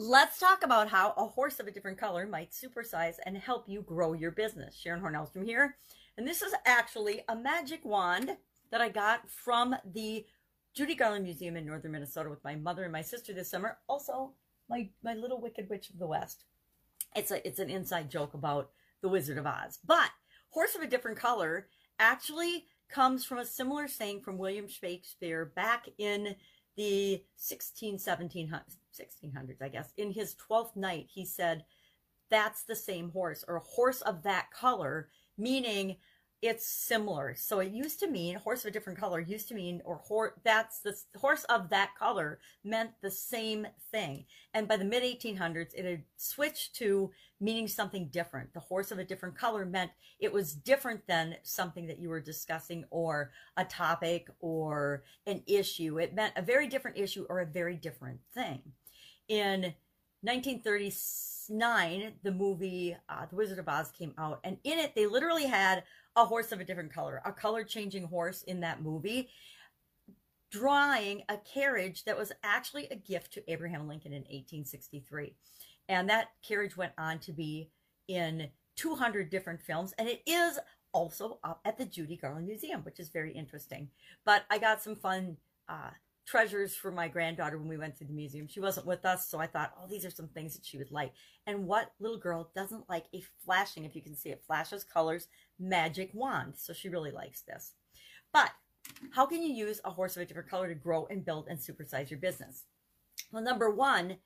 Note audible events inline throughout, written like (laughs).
let's talk about how a horse of a different color might supersize and help you grow your business. Sharon Hornellstrom here. And this is actually a magic wand that I got from the Judy Garland Museum in northern Minnesota with my mother and my sister this summer. Also, my, my little Wicked Witch of the West. It's a it's an inside joke about the Wizard of Oz. But horse of a different color actually comes from a similar saying from William Shakespeare back in the 16, 1700s, 1600s, I guess. In his 12th night, he said, that's the same horse or a horse of that color, meaning it's similar. So it used to mean horse of a different color used to mean or horse that's the horse of that color meant the same thing. And by the mid 1800s, it had switched to meaning something different. The horse of a different color meant it was different than something that you were discussing or a topic or an issue. It meant a very different issue or a very different thing. In 1939, the movie uh, The Wizard of Oz came out, and in it, they literally had a horse of a different color, a color changing horse in that movie, drawing a carriage that was actually a gift to Abraham Lincoln in 1863. And that carriage went on to be in 200 different films, and it is also up at the Judy Garland Museum, which is very interesting. But I got some fun uh, treasures for my granddaughter when we went to the museum. She wasn't with us, so I thought, oh, these are some things that she would like. And what little girl doesn't like a flashing, if you can see it, flashes colors, magic wand. So she really likes this. But how can you use a horse of a different color to grow and build and supersize your business? Well, number one,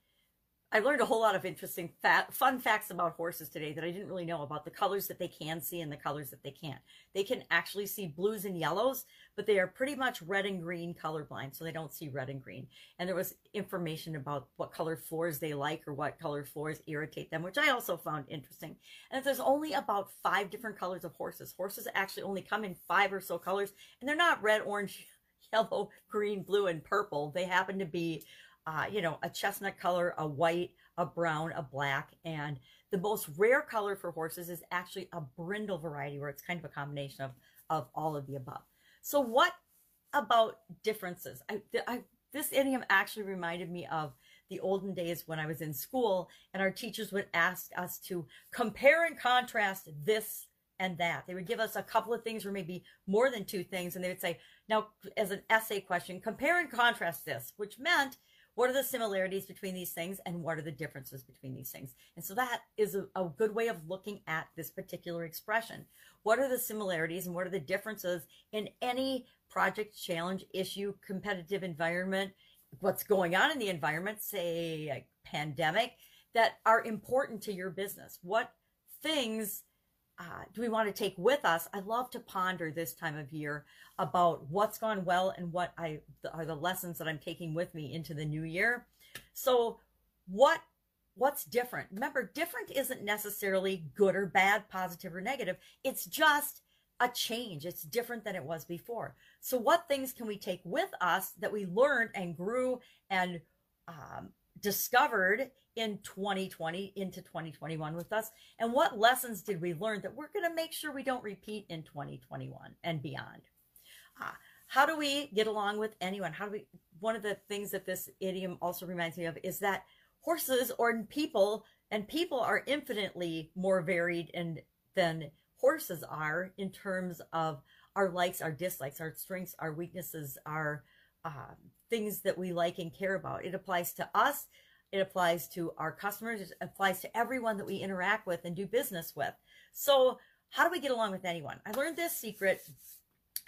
I learned a whole lot of interesting, fun facts about horses today that I didn't really know about the colors that they can see and the colors that they can't. They can actually see blues and yellows, but they are pretty much red and green colorblind, so they don't see red and green. And there was information about what color floors they like or what color floors irritate them, which I also found interesting. And there's only about five different colors of horses. Horses actually only come in five or so colors, and they're not red, orange, (laughs) yellow, green, blue, and purple. They happen to be uh, you know, a chestnut color, a white, a brown, a black, and the most rare color for horses is actually a brindle variety where it's kind of a combination of, of all of the above. So what about differences? I, I, this idiom actually reminded me of the olden days when I was in school and our teachers would ask us to compare and contrast this and that. They would give us a couple of things or maybe more than two things. And they would say, now, as an essay question, compare and contrast this, which meant what are the similarities between these things and what are the differences between these things? And so that is a, a, good way of looking at this particular expression. What are the similarities and what are the differences in any project, challenge, issue, competitive environment, what's going on in the environment, say a pandemic, that are important to your business? What things uh, do we want to take with us? I love to ponder this time of year about what's gone well and what I are the lessons that I'm taking with me into the new year. So, what what's different? Remember, different isn't necessarily good or bad, positive or negative. It's just a change. It's different than it was before. So, what things can we take with us that we learned and grew and um, discovered in 2020 into 2021 with us? And what lessons did we learn that we're going to make sure we don't repeat in 2021 and beyond? Uh, how do we get along with anyone? How do we? One of the things that this idiom also reminds me of is that horses or people and people are infinitely more varied and than horses are in terms of our likes, our dislikes, our strengths, our weaknesses, our um, things that we like and care about. It applies to us. It applies to our customers. It applies to everyone that we interact with and do business with. So how do we get along with anyone? I learned this secret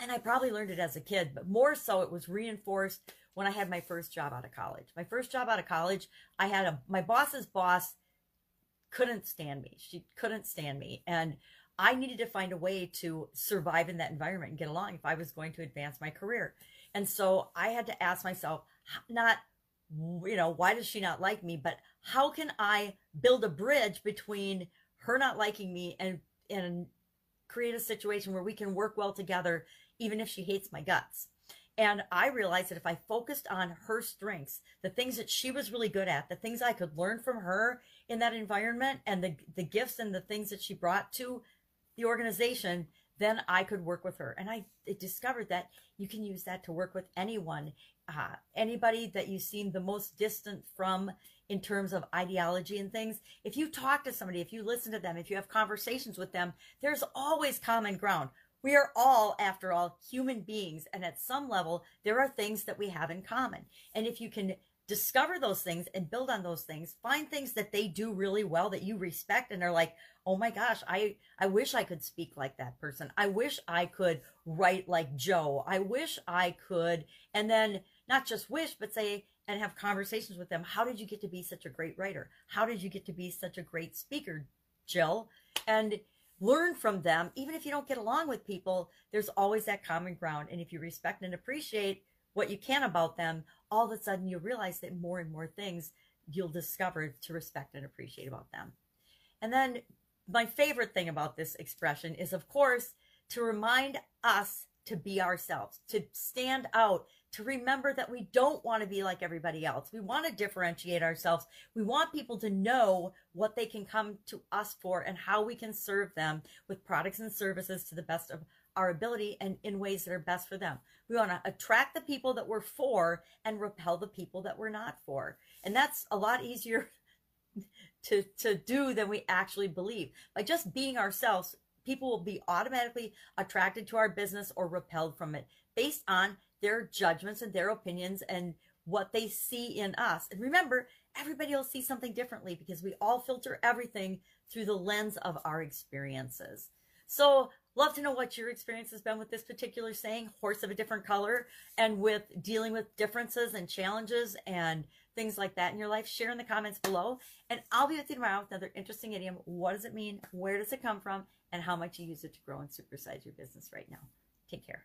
and I probably learned it as a kid, but more so it was reinforced when I had my first job out of college. My first job out of college, I had a my boss's boss couldn't stand me. She couldn't stand me and I needed to find a way to survive in that environment and get along if I was going to advance my career. And so I had to ask myself, not, you know, why does she not like me, but how can I build a bridge between her not liking me and, and create a situation where we can work well together even if she hates my guts. And I realized that if I focused on her strengths, the things that she was really good at, the things I could learn from her in that environment and the, the gifts and the things that she brought to the organization, then I could work with her. And I discovered that you can use that to work with anyone, uh, anybody that you seem the most distant from in terms of ideology and things. If you talk to somebody, if you listen to them, if you have conversations with them, there's always common ground. We are all, after all, human beings. And at some level, there are things that we have in common. And if you can discover those things and build on those things find things that they do really well that you respect and are like oh my gosh i i wish i could speak like that person. I wish i could write like joe. I wish i could and then not just wish but say and have conversations with them how did you get to be such a great writer? How did you get to be such a great speaker jill? And learn from them. Even if you don't get along with people there's always that common ground. And if you respect and appreciate what you can about them all of a sudden you realize that more and more things you'll discover to respect and appreciate about them. And then my favorite thing about this expression is, of course, to remind us to be ourselves, to stand out, to remember that we don't want to be like everybody else. We want to differentiate ourselves. We want people to know what they can come to us for and how we can serve them with products and services to the best of our ability and in ways that are best for them. We want to attract the people that we're for and repel the people that we're not for. And that's a lot easier (laughs) to, to do than we actually believe. By just being ourselves, people will be automatically attracted to our business or repelled from it based on their judgments and their opinions and what they see in us. And remember, everybody will see something differently because we all filter everything through the lens of our experiences. So Love to know what your experience has been with this particular saying, horse of a different color, and with dealing with differences and challenges and things like that in your life. Share in the comments below. And I'll be with you tomorrow with another interesting idiom. What does it mean? Where does it come from? And how much you use it to grow and supersize your business right now. Take care.